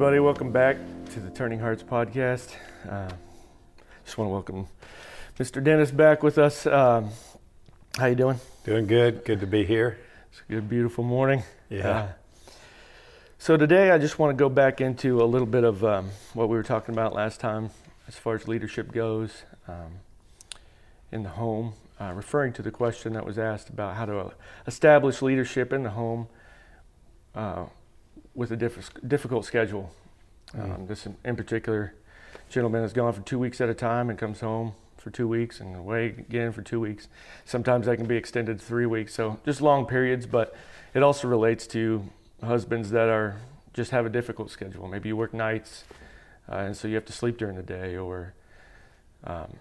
everybody. Welcome back to the Turning Hearts podcast. Uh, just want to welcome Mr. Dennis back with us. Um, how you doing? Doing good. Good to be here. It's a good, beautiful morning. Yeah. Uh, so today, I just want to go back into a little bit of um, what we were talking about last time, as far as leadership goes um, in the home, uh, referring to the question that was asked about how to establish leadership in the home uh, with a diff- difficult schedule. Mm. Um, this in, in particular, gentleman has gone for two weeks at a time and comes home for two weeks and away again for two weeks. Sometimes that can be extended to three weeks. So just long periods, but it also relates to husbands that are just have a difficult schedule. Maybe you work nights, uh, and so you have to sleep during the day, or um,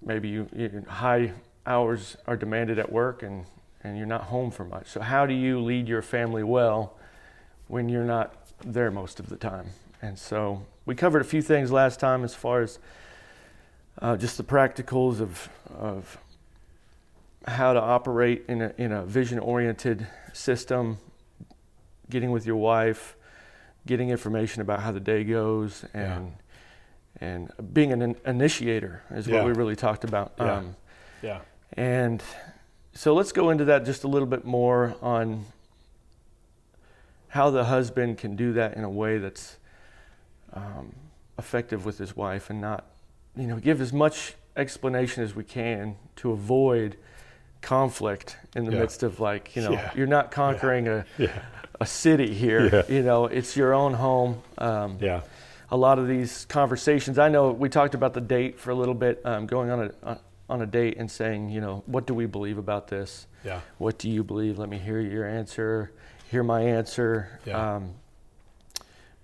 maybe you, you high hours are demanded at work and and you're not home for much. So how do you lead your family well when you're not there most of the time? And so we covered a few things last time as far as uh, just the practicals of of how to operate in a in a vision oriented system, getting with your wife, getting information about how the day goes, and and being an initiator is what we really talked about. Yeah. Um, Yeah. and so let's go into that just a little bit more on how the husband can do that in a way that's um, effective with his wife and not, you know, give as much explanation as we can to avoid conflict in the Yeah. midst of like, you know, Yeah. you're not conquering a, Yeah. a city here. You know, it's your own home. Um, Yeah. a lot of these conversations. I know we talked about the date for a little bit, um, going on a on a date and saying, you know, what do we believe about this? Yeah. What do you believe? Let me hear your answer. Hear my answer. Yeah. Um,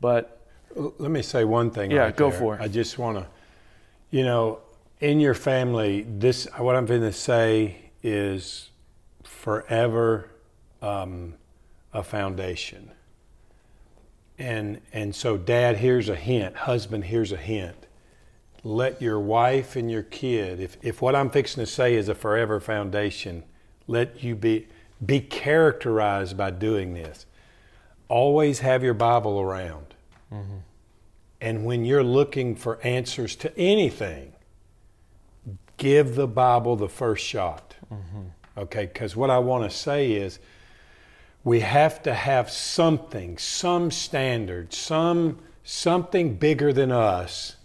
but Let me say one thing. Yeah, right go there. for it. I just want to, you know, in your family, this what I'm going to say is forever um, a foundation. And and so, Dad, here's a hint. Husband, here's a hint. Let your wife and your kid, if if what I'm fixing to say is a forever foundation, let you be be characterized by doing this. Always have your Bible around. Mm-hmm. And when you're looking for answers to anything, give the Bible the first shot. Mm-hmm. Okay, because what I want to say is we have to have something, some standard, some something bigger than us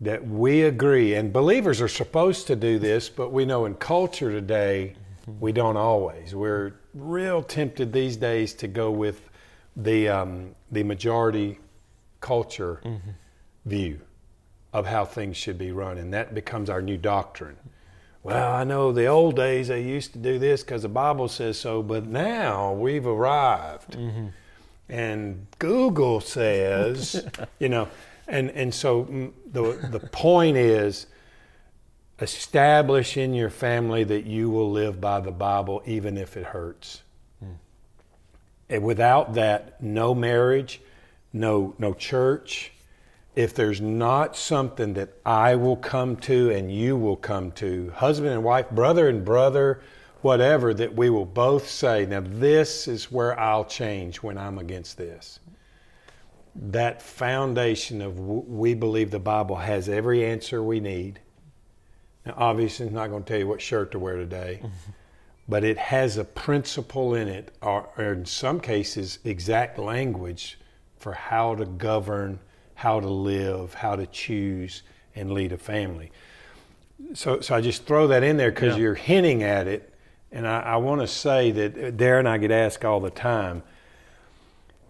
that we agree. And believers are supposed to do this, but we know in culture today we don't always. We're real tempted these days to go with the um, the majority culture view of how things should be run, and that becomes our new doctrine. Well, I know the old days they used to do this because the Bible says so, but now we've arrived, and Google says, you know, and and so mm, the the point is establish in your family that you will live by the Bible even if it hurts. Hmm. And without that, no marriage, no no church. If there's not something that I will come to and you will come to, husband and wife, brother and brother, whatever, that we will both say, now this is where I'll change when I'm against this. That foundation of we believe the Bible has every answer we need. Now, obviously, it's not going to tell you what shirt to wear today but it has a principle in it, or, or in some cases, exact language for how to govern, how to live, how to choose, and lead a family. So, so I just throw that in there because Yeah. you're hinting at it, and I, I want to say that uh, Darren and I get asked all the time,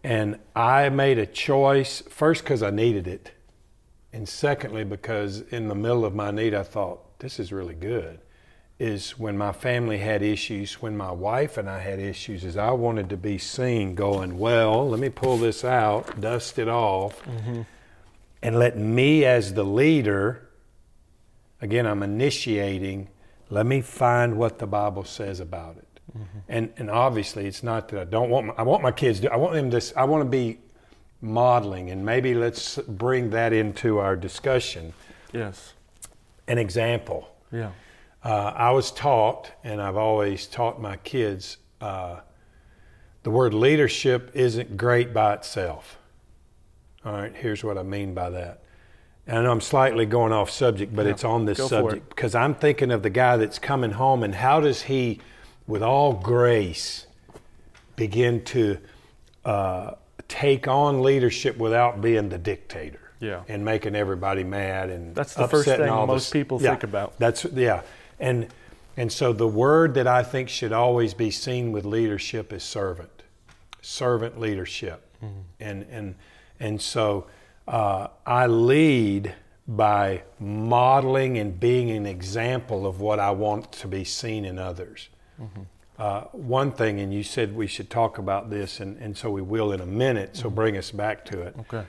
and I made a choice first because I needed it, and secondly because in the middle of my need, I thought this is really good is when my family had issues, when my wife and I had issues, is I wanted to be seen going, well, let me pull this out, dust it off, mm-hmm. and let me as the leader, again, I'm initiating, let me find what the Bible says about it. Mm-hmm. And, and obviously, it's not that I don't want my, I want my kids to, I want them to, I want to be modeling, and maybe let's bring that into our discussion. yes, An example. yeah, Uh, I was taught, and I've always taught my kids, uh, the word leadership isn't great by itself. All right, here's what I mean by that. And I know I'm slightly going off subject, but Yeah, it's on this go subject because I'm thinking of the guy that's coming home and how does he, with all grace, begin to uh, take on leadership without being the dictator Yeah. and making everybody mad and That's the first thing all most this- people Yeah, think about. That's yeah, and and so the word that I think should always be seen with leadership is servant, servant leadership, Mm-hmm. and and and so uh, I lead by modeling and being an example of what I want to be seen in others. Mm-hmm. Uh, one thing, and you said we should talk about this, and, and so we will in a minute. So bring us back to it. Okay.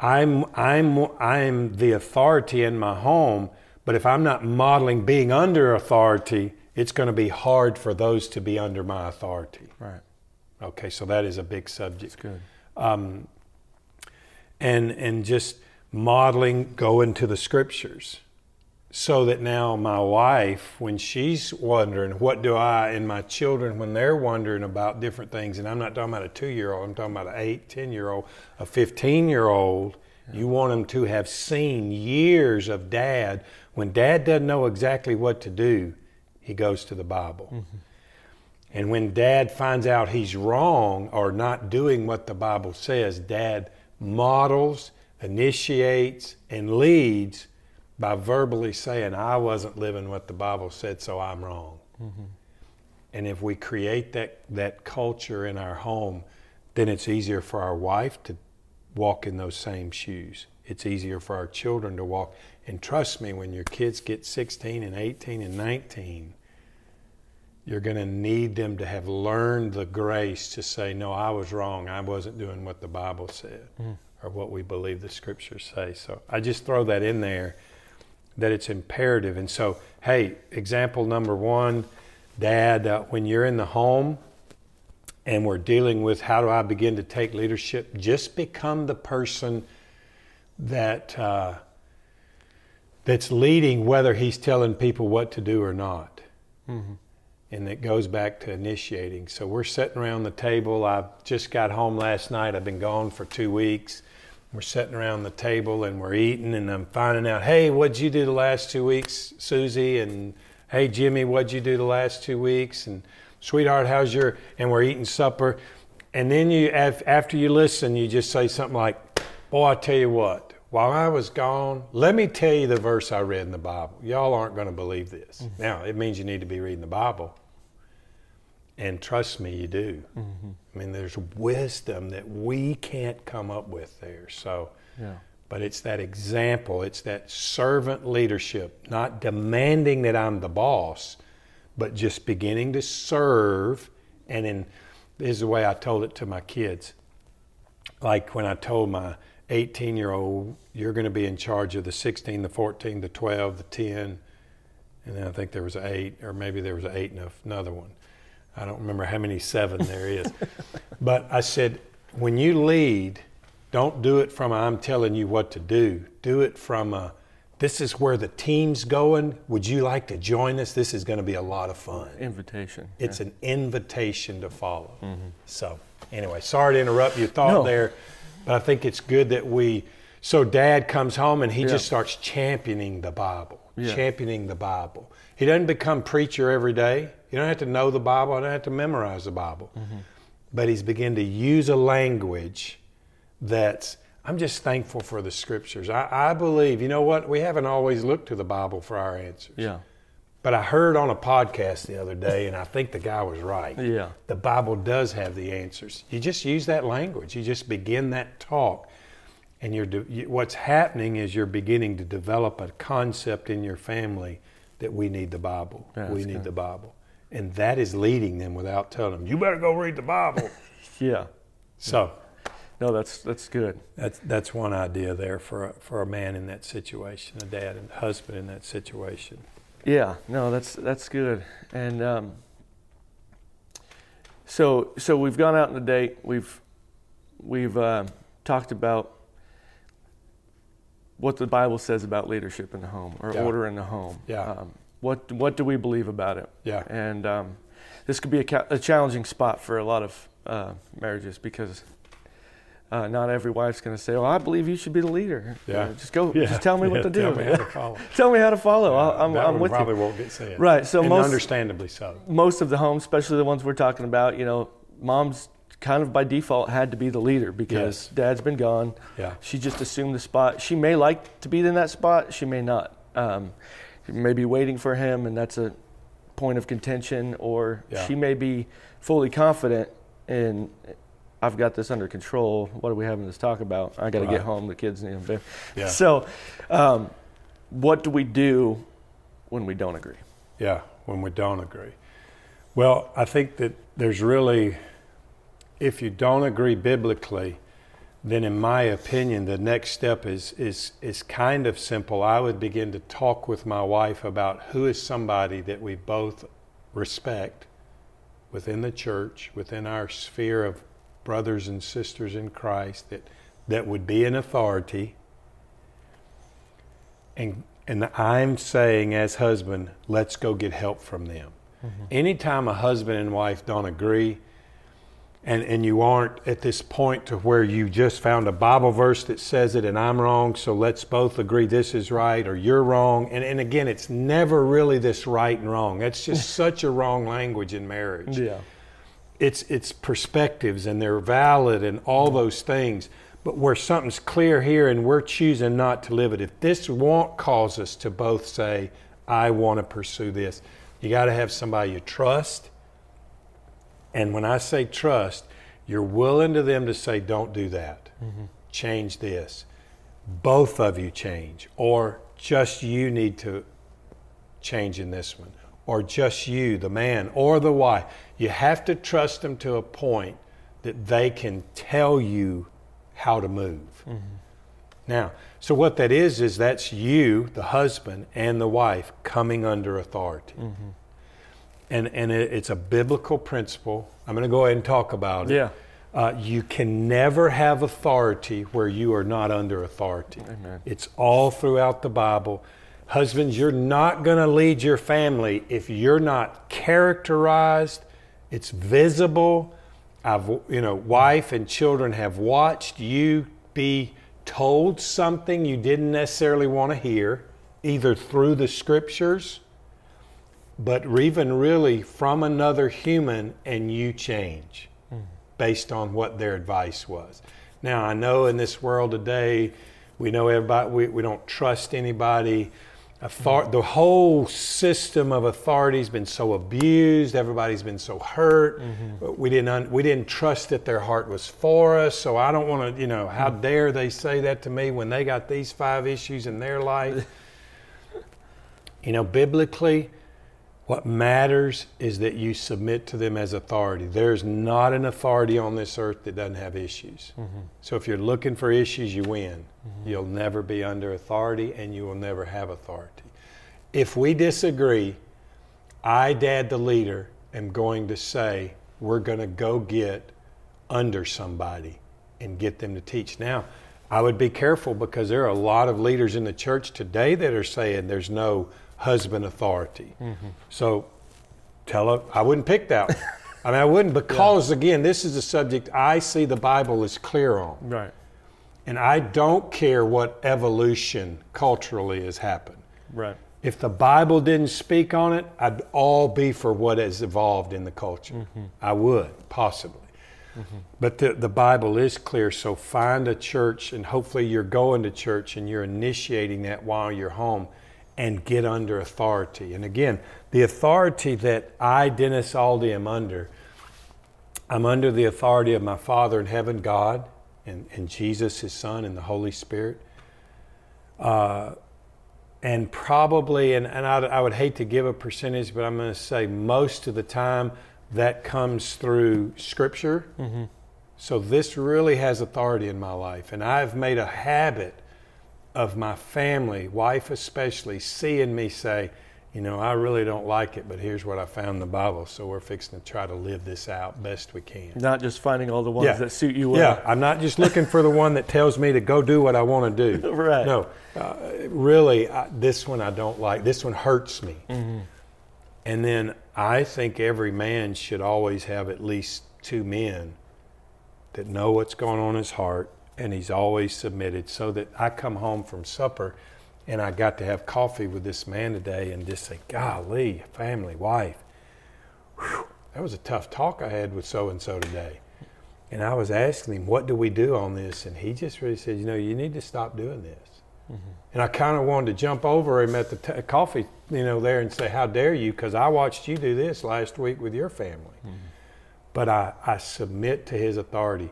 I'm I'm I'm the authority in my home, but if I'm not modeling being under authority, it's going to be hard for those to be under my authority. Right. Okay, so that is a big subject. It's good. Um, And and just modeling go into the scriptures. So that now my wife, when she's wondering, what do I, and my children, when they're wondering about different things, and I'm not talking about a two year old, I'm talking about an eight, 10 year old, a 15 year old, you want them to have seen years of dad. When dad doesn't know exactly what to do, he goes to the Bible. Mm-hmm. And when dad finds out he's wrong or not doing what the Bible says, dad models, initiates, and leads by verbally saying, I wasn't living what the Bible said, so I'm wrong. Mm-hmm. And if we create that, that culture in our home, then it's easier for our wife to walk in those same shoes. It's easier for our children to walk. And trust me, when your kids get 16 and 18 and 19, you're going to need them to have learned the grace to say, No, I was wrong. I wasn't doing what the Bible said mm. or what we believe the scriptures say. So I just throw that in there that it's imperative. And so, hey, example number one, Dad, uh, when you're in the home and we're dealing with how do I begin to take leadership, just become the person that uh, that's leading, whether he's telling people what to do or not. And it goes back to initiating. So we're sitting around the table. I just got home last night. I've been gone for two weeks. We're sitting around the table and we're eating, and I'm finding out, hey, what'd you do the last two weeks, Susie? And hey, Jimmy, what'd you do the last two weeks? And sweetheart, how's your? And we're eating supper, and then you, after you listen, you just say something like, "Boy, I tell you what, while I was gone, let me tell you the verse I read in the Bible. Y'all aren't going to believe this. Mm-hmm. Now, it means you need to be reading the Bible, and trust me, you do. Mm-hmm. I mean, there's wisdom that we can't come up with there. So. Yeah. But it's that example, it's that servant leadership, not demanding that I'm the boss, but just beginning to serve. And in this is the way I told it to my kids. Like when I told my 18 year old, you're going to be in charge of the 16, the 14, the 12, the 10, and then I think there was an eight, or maybe there was an eight and another one. I don't remember how many seven there is. but I said, when you lead, don't do it from a, I'm telling you what to do. Do it from a, this is where the team's going. Would you like to join us? This is going to be a lot of fun. Invitation. It's an invitation to follow. Mm-hmm. So, anyway, sorry to interrupt your thought No. there, but I think it's good that we. So, dad comes home and he Yeah. just starts championing the Bible, Yeah. championing the Bible. He doesn't become preacher every day. You don't have to know the Bible. I don't have to memorize the Bible. Mm-hmm. But he's begun to use a language that's. I'm just thankful for the scriptures. I, I believe, you know what? We haven't always looked to the Bible for our answers. Yeah. But I heard on a podcast the other day, and I think the guy was right. Yeah. The Bible does have the answers. You just use that language. You just begin that talk, and you're de- you, what's happening is you're beginning to develop a concept in your family that we need the Bible. Yeah, we need good. the Bible, and that is leading them without telling them, "You better go read the Bible." Yeah. so No, that's that's good. that's that's one idea there for a, for a man in that situation, a dad and husband in that situation. Yeah, no, that's that's good. And um, so so we've gone out on a date. We've we've uh, talked about what the Bible says about leadership in the home or Yeah. order in the home. Yeah. Um, what what do we believe about it? Yeah. And um, this could be a, ca- a challenging spot for a lot of uh, marriages because Uh, not every wife's going to say, "Oh, I believe you should be the leader." Yeah. Uh, just go. Yeah, Just tell me what yeah, to do. Tell me how to follow. Tell me how to follow. I'll- I'm, that I'm with probably you. won't get said. Right. So and most understandably so. most of the homes, especially the ones we're talking about, you know, mom's kind of by default had to be the leader because Yes. dad's been gone. Yeah. She just assumed the spot. She may like to be in that spot. She may not. Um, she may be waiting for him, and that's a point of contention. Or Yeah. she may be fully confident in, I've got this under control. What are we having this talk about? I got to Right. get home. The kids need them. Yeah. So, um, what do we do when we don't agree? Yeah, when we don't agree. Well, I think that there's really, if you don't agree biblically, then in my opinion, the next step is, is, is kind of simple. I would begin to talk with my wife about who is somebody that we both respect within the church, within our sphere of brothers and sisters in Christ, that, that would be an authority. And, and I'm saying, as husband, let's go get help from them. Mm-hmm. Anytime a husband and wife don't agree, and, and you aren't at this point to where you just found a Bible verse that says it and I'm wrong, so let's both agree this is right or you're wrong. And, and again, it's never really this right and wrong. That's just such a wrong language in marriage Yeah. it's it's perspectives and they're valid and all those things. But where something's clear here and we're choosing not to live it, if this won't cause us to both say, I want to pursue this, you got to have somebody you trust. And when I say trust, you're willing to them to say, don't do that, mm-hmm. change this. Both of you change, or just you need to change in this one, or just you, the man or the wife. You have to trust them to a point that they can tell you how to move. Mm-hmm. Now, so what that is, is that's you, the husband, and the wife coming under authority. Mm-hmm. And, and it, it's a biblical principle. I'm going to go ahead and talk about it. Yeah. Uh, you can never have authority where you are not under authority. Amen. It's all throughout the Bible. Husbands, you're not going to lead your family if you're not characterized, it's visible. I've, you know, wife and children have watched you be told something you didn't necessarily want to hear, either through the scriptures, but even really from another human, and you change based on what their advice was. Now, I know in this world today, we know everybody, we, we don't trust anybody. Author- mm-hmm. the whole system of authority has been so abused. Everybody's been so hurt. Mm-hmm. We didn't un- we didn't trust that their heart was for us. So I don't want to, you know, how mm-hmm. dare they say that to me when they got these five issues in their life? you know, biblically, what matters is that you submit to them as authority. There's not an authority on this earth that doesn't have issues. Mm-hmm. So if you're looking for issues, you win. Mm-hmm. You'll never be under authority and you will never have authority. If we disagree, I, Dad the leader, am going to say, we're going to go get under somebody and get them to teach. Now, I would be careful because there are a lot of leaders in the church today that are saying there's no husband authority. Mm-hmm. So tell her, I wouldn't pick that one. I mean, I wouldn't because, again, this is a subject I see the Bible is clear on. Right. And I don't care what evolution culturally has happened. Right. If the Bible didn't speak on it, I'd all be for what has evolved in the culture. Mm-hmm. I would, possibly. Mm-hmm. But the, the Bible is clear, so find a church, and hopefully you're going to church and you're initiating that while you're home and get under authority. And again, the authority that I, Dennis Aldi, am under, I'm under the authority of my Father in heaven, God, and, and Jesus, his Son, and the Holy Spirit. Uh, and probably, and, and I, I would hate to give a percentage, but I'm going to say most of the time that comes through Scripture. So this really has authority in my life. And I've made a habit of my family, wife especially, seeing me say, you know, I really don't like it, but here's what I found in the Bible. So we're fixing to try to live this out best we can. Not just finding all the ones Yeah. that suit you well. Yeah, I'm not just looking for the one that tells me to go do what I want to do. Right. No, uh, really, I, this one I don't like. This one hurts me. And then I think every man should always have at least two men that know what's going on in his heart, and he's always submitted. So that I come home from supper and I got to have coffee with this man today and just say, golly, family, wife, whew, that was a tough talk I had with so and so today. And I was asking him, what do we do on this? And he just really said, you know, you need to stop doing this. Mm-hmm. And I kind of wanted to jump over him at the t- coffee, you know, there and say, how dare you? Because I watched you do this last week with your family. Mm-hmm. But I, I submit to his authority.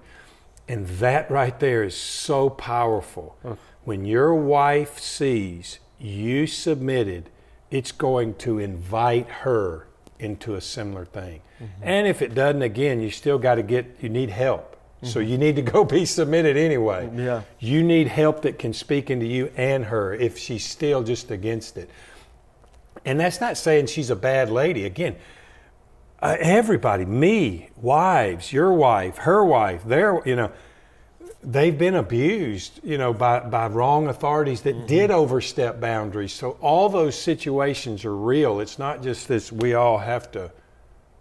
And that right there is so powerful. When your wife sees you submitted, it's going to invite her into a similar thing. Mm-hmm. And if it doesn't, again, you still got to get, you need help. Mm-hmm. So you need to go be submitted anyway. Yeah. You need help that can speak into you and her if she's still just against it. And that's not saying she's a bad lady. Again, uh, everybody, me, wives, your wife, her wife, their, you know, they've been abused, you know, by, by wrong authorities that mm-hmm. did overstep boundaries. So all those situations are real. It's not just this we all have to,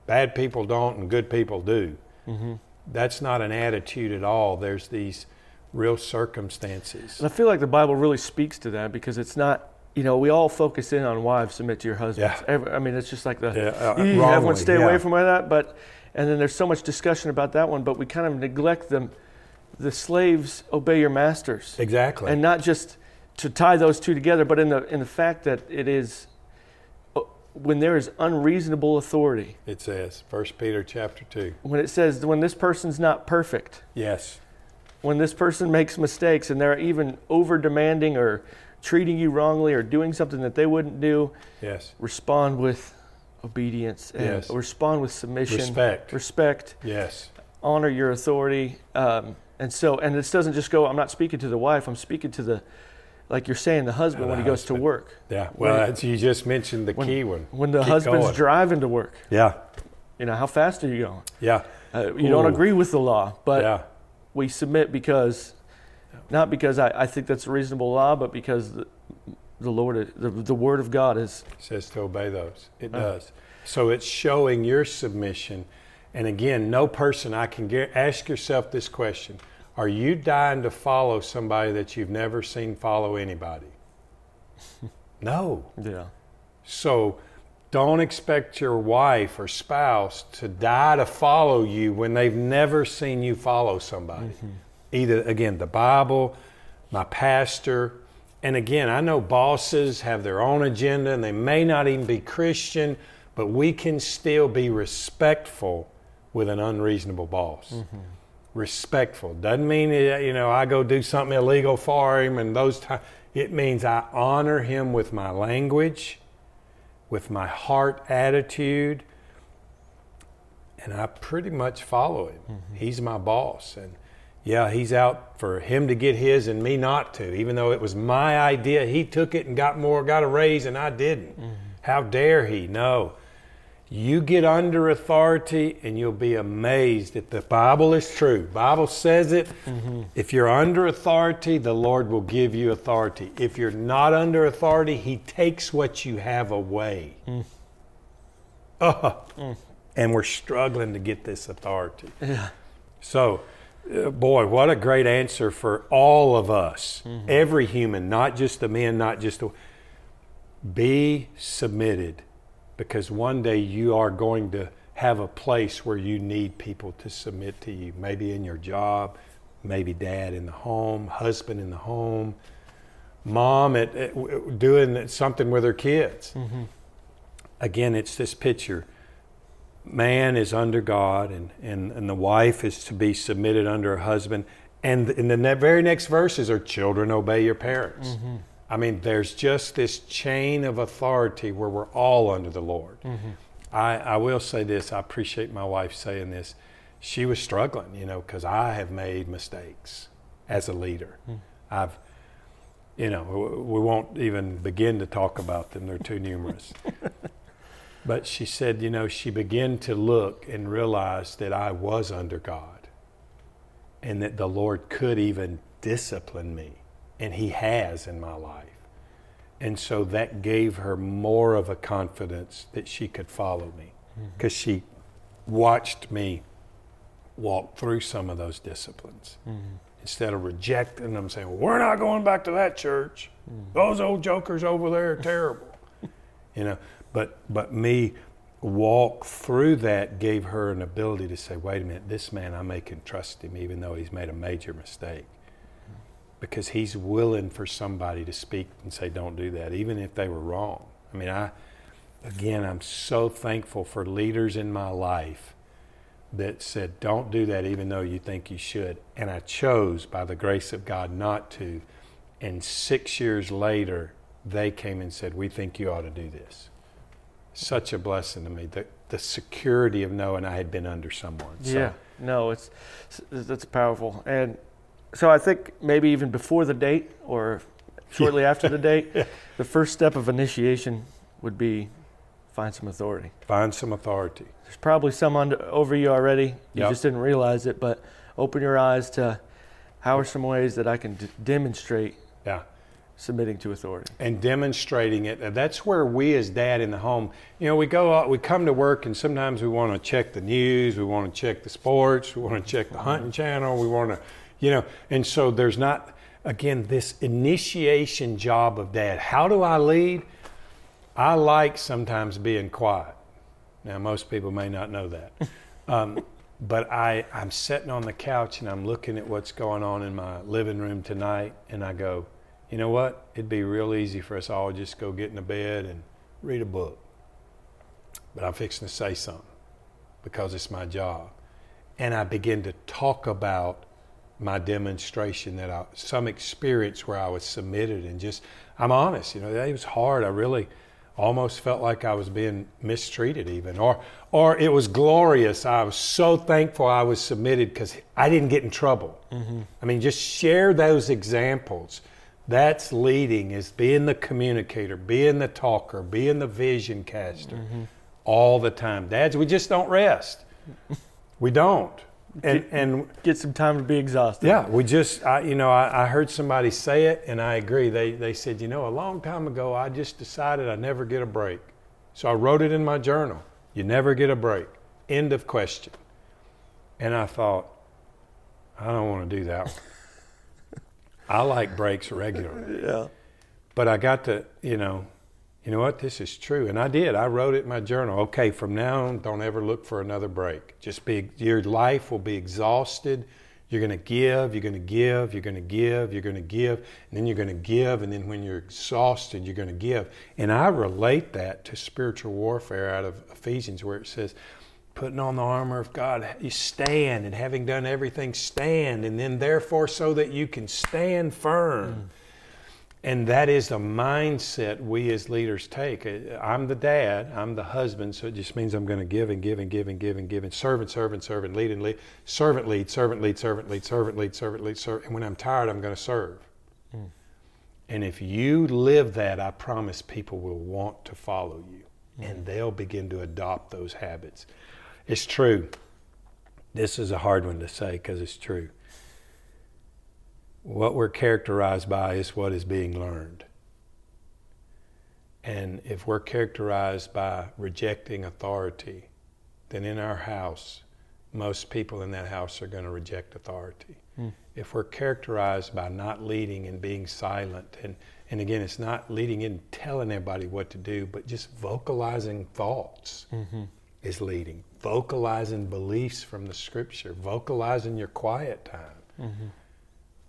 bad people don't and good people do. Mm-hmm. That's not an attitude at all. There's these real circumstances. And I feel like the Bible really speaks to that because it's not you know, we all focus in on wives submit to your husbands. Yeah. I mean, it's just like the yeah, uh, you stay yeah. away from that. But and then there's so much discussion about that one, but we kind of neglect them. The slaves obey your masters exactly, and not just to tie those two together, but in the in the fact that it is uh, when there is unreasonable authority. It says First Peter chapter two. When it says when this person's not perfect. Yes. When this person makes mistakes and they're even over demanding or treating you wrongly or doing something that they wouldn't do, yes, respond with obedience and yes. respond with submission, respect, respect, yes, honor your authority. Um, and so, and this doesn't just go. I'm not speaking to the wife. I'm speaking to the, like you're saying, the husband the when he goes to work. Yeah. Well, when, you just mentioned the when, key one. When the Keep husband's going. driving to work. Yeah. You know how fast are you going? Yeah. Uh, you Ooh. don't agree with the law, but yeah. we submit because not because I, I think that's a reasonable law, but because the, the Lord, the, the Word of God is says to obey those. It uh, does. So it's showing your submission. And again, no person I can get, ask yourself this question: Are you dying to follow somebody that you've never seen follow anybody? no. Yeah. So don't expect your wife or spouse to die to follow you when they've never seen you follow somebody. Mm-hmm either again the Bible, my pastor, and again, I know bosses have their own agenda and they may not even be Christian, but we can still be respectful with an unreasonable boss. Mm-hmm. Respectful doesn't mean you know I go do something illegal for him and those times. It means I honor him with my language, with my heart attitude, and I pretty much follow him. Mm-hmm. He's my boss, and yeah, he's out for him to get his and me not to, even though it was my idea. He took it and got more, got a raise, and I didn't. Mm-hmm. How dare he? No. You get under authority and you'll be amazed if the Bible is true. Bible says it. Mm-hmm. If you're under authority, the Lord will give you authority. If you're not under authority, he takes what you have away. Mm. Oh. Mm. And we're struggling to get this authority. Yeah. So, boy, what a great answer for all of us, mm-hmm. every human, not just the men, not just the. Be submitted because one day you are going to have a place where you need people to submit to you. Maybe in your job, maybe dad in the home, husband in the home, mom at, at doing something with her kids. Mm-hmm. Again, it's this picture man is under God and, and, and the wife is to be submitted under her husband. And in the very next verses are children obey your parents. Mm-hmm. I mean, there's just this chain of authority where we're all under the Lord. Mm-hmm. I, I will say this I appreciate my wife saying this. She was struggling, you know, because I have made mistakes as a leader. Mm. I've, you know, we won't even begin to talk about them, they're too numerous. But she said, you know, she began to look and realize that I was under God and that the Lord could even discipline me. And He has in my life. And so that gave her more of a confidence that she could follow me because mm-hmm. she watched me walk through some of those disciplines instead of rejecting them, saying, well, "We're not going back to that church. Those old jokers over there are terrible." you know, but but me walk through that gave her an ability to say, "Wait a minute, this man I may can trust him even though he's made a major mistake." Because he's willing for somebody to speak and say, "Don't do that," even if they were wrong. I mean, I again, I'm so thankful for leaders in my life that said, Don't do that, even though you think you should. And I chose, by the grace of God, not to. And six years later, they came and said, We think you ought to do this. Such a blessing to me. The, the security of knowing I had been under someone. So, Yeah, no, it's that's powerful. And so I think maybe even before the date or shortly after the date, the first step of initiation would be find some authority. Find some authority. There's probably some under, over you already. You Yep. just didn't realize it, but open your eyes to how are some ways that I can d- demonstrate Yeah. Submitting to authority. and demonstrating it. That's where we as dad in the home, you know, we go out, we come to work and sometimes we want to check the news, we want to check the sports, we want to check the hunting channel, we want to, you know, and so there's not again this initiation job of dad. How do I lead? I like sometimes being quiet. Now most people may not know that. Um, but I, I'm sitting on the couch and I'm looking at what's going on in my living room tonight, and I go, you know what? It'd be real easy for us all just go get in the bed and read a book. But I'm fixing to say something because it's my job. And I begin to talk about my demonstration that I, some experience where I was submitted and just, I'm honest, you know, it was hard. I really almost felt like I was being mistreated even, or, or it was glorious. I was so thankful I was submitted because I didn't get in trouble. Mm-hmm. I mean, just share those examples. That's leading is being the communicator, being the talker, being the vision caster mm-hmm. all the time. Dads, we just don't rest. We don't. And, and Get some time to be exhausted. yeah, we just, I, you know, I, I heard somebody say it, and I agree. They, they said, you know, a long time ago, I just decided I never get a break. So I wrote it in my journal. You never get a break. End of question. And I thought, I don't want to do that one. I like breaks regularly. Yeah. But I got to, you know, you know what? This is true. And I did. I wrote it in my journal. Okay, from now on, don't ever look for another break. Just be, your life will be exhausted. You're going to give, you're going to give, you're going to give, you're going to give, and then you're going to give. And then when you're exhausted, you're going to give. And I relate that to spiritual warfare out of Ephesians, where it says, putting on the armor of God, you stand, and having done everything, stand, and then therefore so that you can stand firm. Mm. And that is the mindset we as leaders take. Uh, I'm the dad, I'm the husband, so it just means I'm going to give and give and give and give and give and serve and serve and serve and lead and lead. Servant lead, servant lead, servant lead, servant lead, servant lead, serve. And when I'm tired, I'm going to serve. Mm. And if you live that, I promise people will want to follow you mm. and they'll begin to adopt those habits. It's true. This is a hard one to say because it's true. What we're characterized by is what is being learned. And if we're characterized by rejecting authority, then in our house, most people in that house are going to reject authority. Hmm. If we're characterized by not leading and being silent, and, and again, it's not leading in telling everybody what to do, but just vocalizing thoughts mm-hmm. Is leading. Vocalizing beliefs from the scripture, vocalizing your quiet time mm-hmm.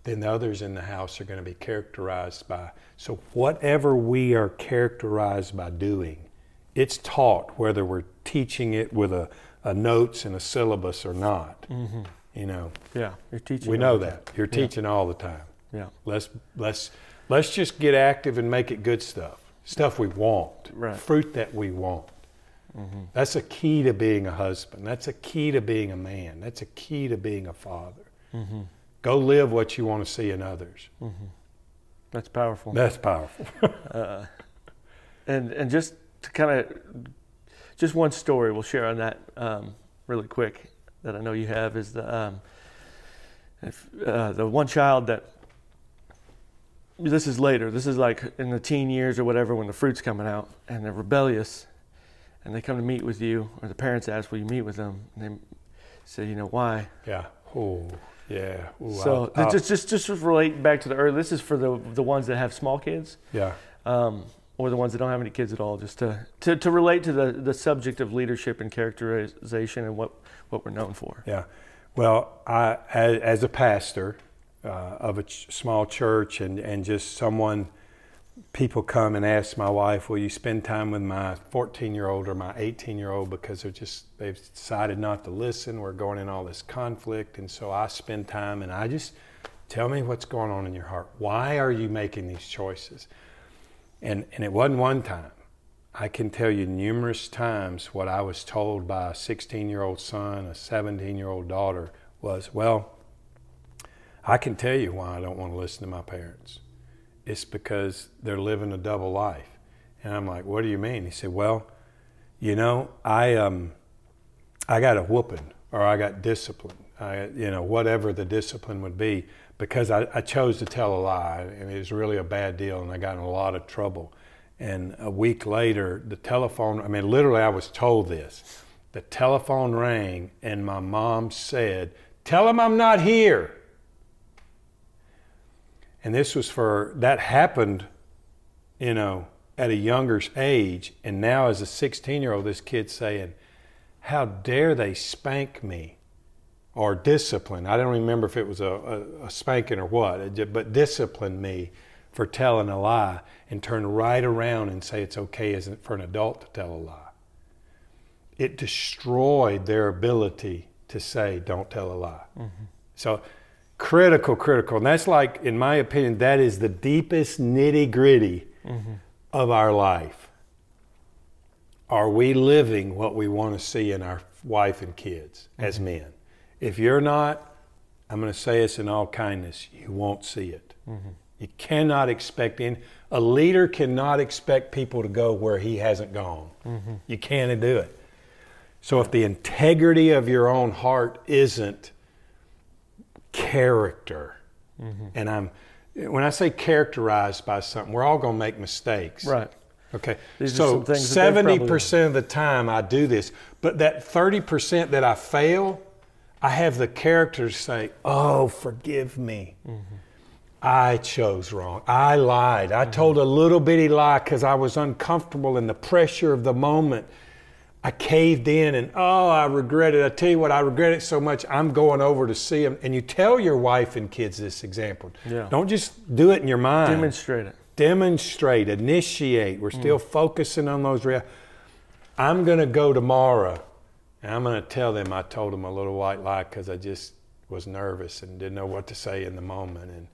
then the others in the house are going to be characterized by. So, whatever we are characterized by doing, it's taught whether we're teaching it with a, a notes and a syllabus or not. Mm-hmm. You know, Yeah. You're teaching. we know that you're teaching all the time. time. Yeah. Let's let's let's just get active and make it good stuff, stuff we want, Right. fruit that we want. That's a key to being a husband. That's a key to being a man. That's a key to being a father. Go live what you want to see in others. That's powerful. That's powerful. uh, and and just to kind of just one story we'll share on that um, really quick that I know you have is the um, if, uh, the one child that this is later this is like in the teen years or whatever when the fruit's coming out and they're rebellious and they come to meet with you or the parents ask will you meet with them and they say, you know why. Yeah. Oh, yeah. Ooh, So I'll- I'll- just just just relating back to the early. This is for the the ones that have small kids. yeah. um, or the ones that don't have any kids at all, just to, to, to relate to the, the subject of leadership and characterization and what, what we're known for. Yeah. Well, I, as, as a pastor uh, of a ch- small church and, and just someone, people come and ask my wife, will you spend time with my 14 year old or my 18 year old because they're just, they've decided not to listen. We're going in all this conflict. And so I spend time and I just tell me what's going on in your heart. Why are you making these choices? And, and it wasn't one time. I can tell you numerous times what I was told by a 16 year old son, a 17 year old daughter was, well, I can tell you why I don't want to listen to my parents. It's because they're living a double life. And I'm like, what do you mean? He said, well, you know, I, um, I got a whooping or I got disciplined, I, you know, whatever the discipline would be, because I, I chose to tell a lie and it was really a bad deal and I got in a lot of trouble. And a week later, the telephone, I mean, literally, I was told this. The telephone rang and my mom said, Tell him I'm not here. And this was for, that happened, you know, at a younger age. And now, as a 16 year old, this kid's saying, How dare they spank me? Or discipline. I don't remember if it was a, a, a spanking or what, but discipline me for telling a lie and turn right around and say it's okay as for an adult to tell a lie. It destroyed their ability to say, don't tell a lie. Mm-hmm. So, critical, critical. And that's like, in my opinion, that is the deepest nitty gritty mm-hmm. of our life. Are we living what we want to see in our wife and kids mm-hmm. as men? If you're not, I'm going to say this in all kindness, you won't see it. Mm-hmm. You cannot expect in a leader cannot expect people to go where he hasn't gone. You can't do it. So if the integrity of your own heart isn't character, mm-hmm. and I'm when I say characterized by something, we're all going to make mistakes. Right. Okay. These so some things that probably seventy percent of the time I do this, but that thirty percent that I fail, I have the character to say, "Oh, forgive me. Mm-hmm. I chose wrong. I lied. I mm-hmm. told a little bitty lie because I was uncomfortable in the pressure of the moment. I caved in, and oh, I regret it. I tell you what, I regret it so much. I'm going over to see him." And you tell your wife and kids this example. Yeah. Don't just do it in your mind Demonstrate it. demonstrate, initiate. We're mm. still focusing on those. Rea- I'm going to go tomorrow, and I'm going to tell them I told them a little white lie because I just was nervous and didn't know what to say in the moment. And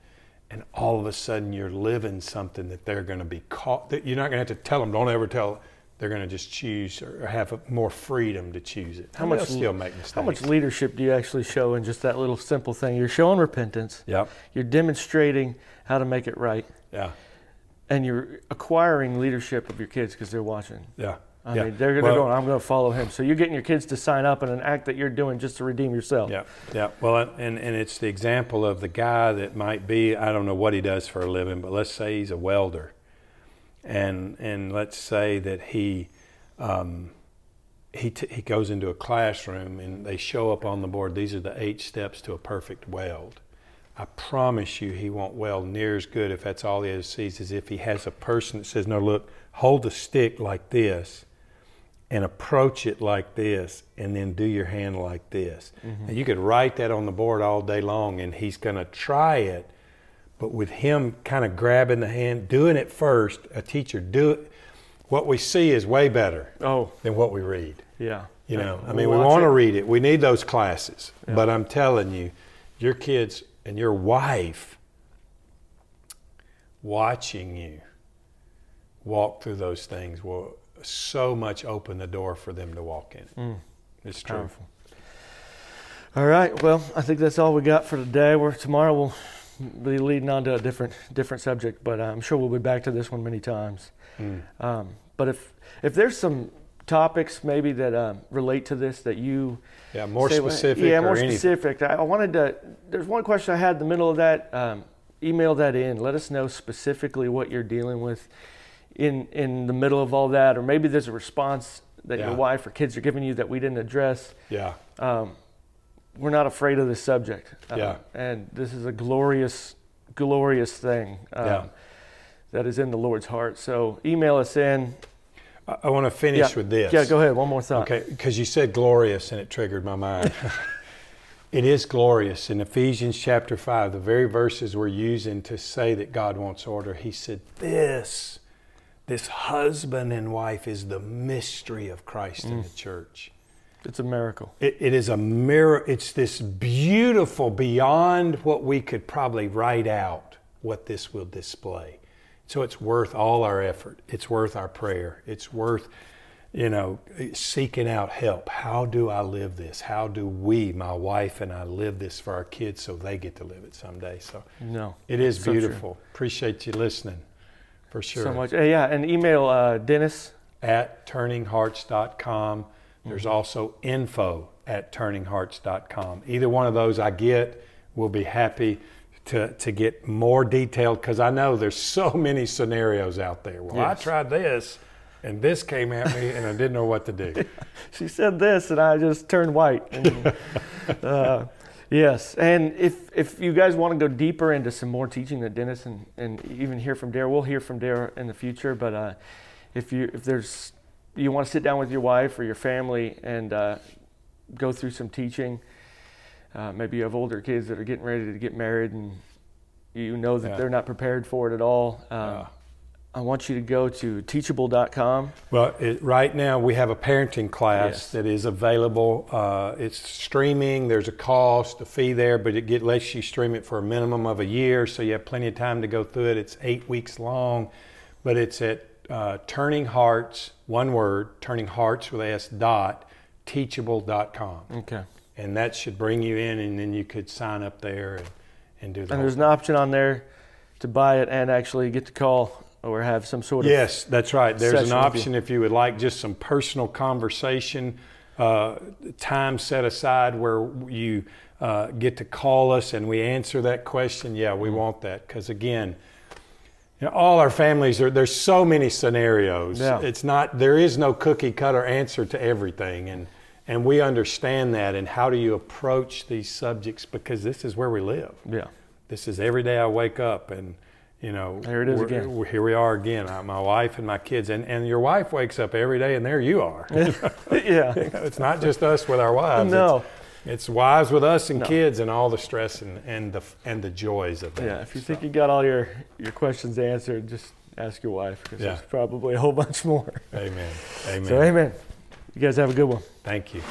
and all of a sudden, you're living something that they're going to be caught. That you're not going to have to tell them. Don't ever tell. They're going to just choose or have more freedom to choose it. How much- still make mistakes? How much leadership do you actually show in just that little simple thing? You're showing repentance. Yep. You're demonstrating how to make it right, Yeah. and you're acquiring leadership of your kids because they're watching. Yeah. I yeah. mean, they're, they're Well- going. I'm going to follow him. So you're getting your kids to sign up in an act that you're doing just to redeem yourself. Yeah, yeah. Well, and and it's the example of the guy that might be I don't know what he does for a living, but let's say he's a welder, and and let's say that he um, he t- he goes into a classroom and they show up on the board. These are the eight steps to a perfect weld. I promise you, he won't weld near as good if that's all he ever sees as if he has a person that says, "No, look, hold the stick like this." and approach it like this and then do your hand like this. And you could write that on the board all day long and he's going to try it. But with him kind of grabbing the hand, doing it first, a teacher do it. What we see is way better Oh, than what we read. yeah. You know, I We'll mean, we want to read it. We need those classes. But I'm telling you, your kids and your wife watching you walk through those things will so much open the door for them to walk in. Mm. It's true. Powerful. All right. Well, I think that's all we got for today. We're tomorrow we'll leading on to a different different subject, but I'm sure we'll be back to this one many times. Mm. Um, but if if there's some topics maybe that um, relate to this that you Yeah, more say, specific. yeah, more anything. specific. I, I wanted to. There's one question I had in the middle of that. Um, email that in. Let us know specifically what you're dealing with in in the middle of all that, or maybe there's a response that Yeah. your wife or kids are giving you that we didn't address. Yeah. Um, we're not afraid of this subject. Uh, Yeah. And this is a glorious, glorious thing um, Yeah. that is in the Lord's heart. So email us in. I, I want to finish yeah. with this. Yeah, go ahead. One more thought. Okay, because you said glorious and it triggered my mind. it is glorious. In Ephesians chapter 5, the very verses we're using to say that God wants order, he said, This, this husband and wife is the mystery of Christ in the church. It's a miracle. It, it is a mirror. It's this beautiful, beyond what we could probably write out, what this will display. So it's worth all our effort. It's worth our prayer. It's worth, you know, seeking out help. How do I live this? How do we, my wife and I, live this for our kids so they get to live it someday? So No. it is So true. beautiful. Appreciate you listening, for sure. So much. Hey, yeah, and email uh, Dennis. at turninghearts.com. There's also info at turninghearts.com. Either one of those I get, we'll be happy to, to get more detailed because I know there's so many scenarios out there. Well, I tried this and this came at me and I didn't know what to do. She said this, and I just turned white. And, uh, yes, and if if you guys want to go deeper into some more teaching that Dennis and, and even hear from Dare, we'll hear from Dare in the future. But uh, if you if there's you want to sit down with your wife or your family and uh, go through some teaching, uh, maybe you have older kids that are getting ready to get married and you know that Yeah. they're not prepared for it at all. Um, Yeah. I want you to go to teachable.com. Well, it, right now we have a parenting class Yes. that is available. Uh, it's streaming. There's a cost, a fee there, but it get, lets you stream it for a minimum of a year, so you have plenty of time to go through it. It's eight weeks long, but it's at uh, Turning Hearts, one word, Turning Hearts with S dot teachable.com, Okay. and that should bring you in, and then you could sign up there and, and do the. And there's an option on there to buy it and actually get the call or have some sort of Yes, that's right. There's an with you. option if you would like just some personal conversation, uh, time set aside where you uh, get to call us and we answer that question. Yeah, we want that because again, you know, all our families are. There's so many scenarios. Yeah. It's not. There is no cookie cutter answer to everything, and and we understand that. And how do you approach these subjects? Because this is where we live yeah. this is every day I wake up and you know There it is again. here we are again I- my wife and my kids and, and your wife wakes up every day and there you are yeah. it's not just us with our wives No. it's, it's wives with us and No. kids and all the stress and, and the and the joys of that Yeah. If you So, think you got all your your questions answered, just ask your wife because Yeah. there's probably a whole bunch more. amen amen So, amen. You guys have a good one. thank you